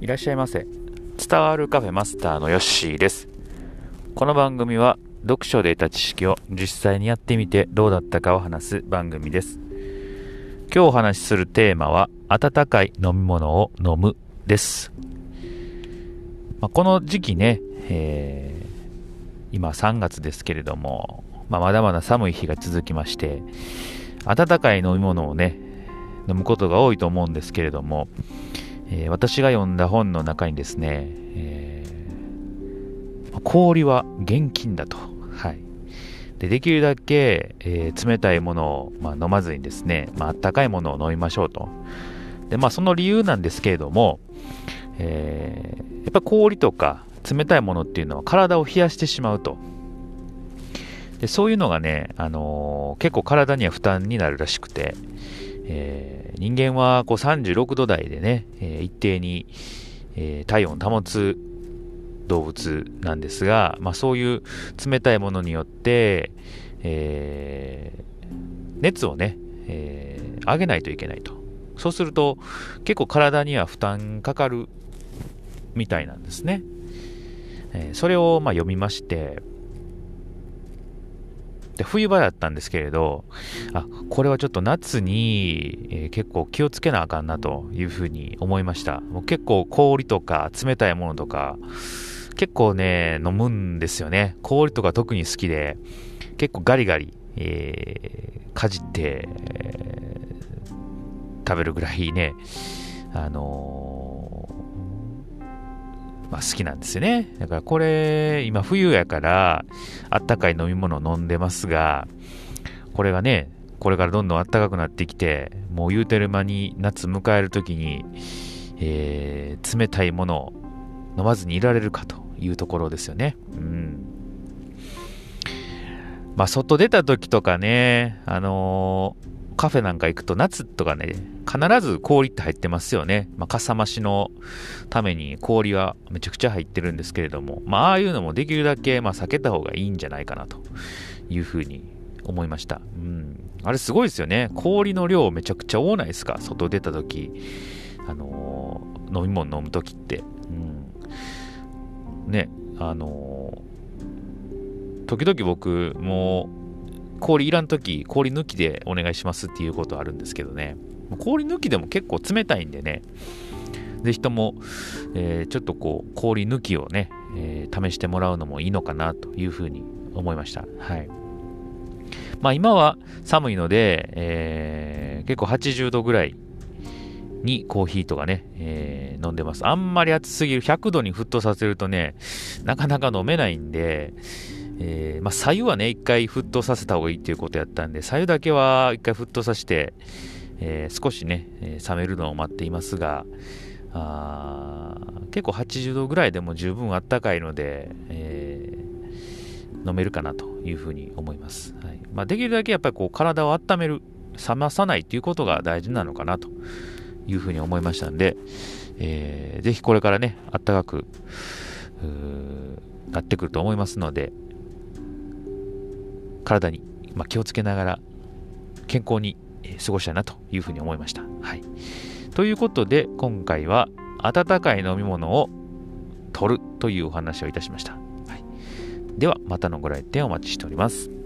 いらっしゃいませ。伝わるカフェマスターのヨッシーです。この番組は読書で得た知識を実際にやってみてどうだったかを話す番組です。今日お話しするテーマは温かい飲み物を飲むです。まあ、この時期ね、えー、今3月ですけれども、まあ、まだまだ寒い日が続きまして、温かい飲み物をね、飲むことが多いと思うんですけれども、えー、私が読んだ本の中にですね、えー、氷は厳禁だと。はい。でできるだけ、えー、冷たいものを、まあ、飲まずにですね、まあったかいものを飲みましょうと。で、まあその理由なんですけれども、えー、やっぱ氷とか冷たいものっていうのは体を冷やしてしまうと。でそういうのがね、あのー、結構体には負担になるらしくて、え、人間はこう36度台でね、えー、一定に、えー、体温を保つ動物なんですが、まあ、そういう冷たいものによって、え熱をね、え上げないといけないと。そうすると結構体には負担かかるみたいなんですね。えそれをま読みまして、で冬場だったんですけれど、あ、これはちょっと夏に、えー、結構気をつけなあかんなというふうに思いました。もう結構氷とか冷たいものとか、結構ね、飲むんですよね。氷とか特に好きで、結構ガリガリ、えー、かじって、えー、食べるぐらいね、あのまあ、好きなんですよね。だからこれ、今冬やから、あったかい飲み物を飲んでますが、これがね、これからどんどんあったかくなってきて、もう言うてる間に夏迎える時に、えー、冷たいものを飲まずにいられるかというところですよね。うん。まあ、外出た時とかね、あのーカフェなんか行くと夏とかね、必ず氷って入ってますよね。まあ、かさ増しのために氷はめちゃくちゃ入ってるんですけれども、まあ、ああいうのもできるだけ、まあ、避けた方がいいんじゃないかなというふうに思いました。うん。あれすごいですよね。氷の量めちゃくちゃ多ないですか？外出た時、あのー、飲み物飲む時って。うん。ね、あのー、時々僕もう氷いらんとき、氷抜きでお願いしますっていうことあるんですけどね。氷抜きでも結構冷たいんでね、ぜひとも、えー、ちょっとこう、氷抜きをね、えー、試してもらうのもいいのかなというふうに思いました。はい。まあ今は寒いので、えー、結構80度ぐらいにコーヒーとかね、えー、飲んでます。あんまり暑すぎる、100度に沸騰させるとね、なかなか飲めないんで、えー、まあ、左右はね、一回沸騰させた方がいいっていうことやったんで、左右だけは一回沸騰させて、えー、少しね、え、冷めるのを待っていますが、あ結構80度ぐらいでも十分あったかいので、え飲めるかなというふうに思います。はいまあ、できるだけやっぱりこう体を温める、冷まさないっていうことが大事なのかなというふうに思いましたんで、えー、ぜひこれからね、あったかくなってくると思いますので、体に、まあ、気をつけながら健康に過ごしたいなというふうに思いました。はい、ということで今回は温かい飲み物を取るというお話をいたしました。はい、ではまたのご来店お待ちしております。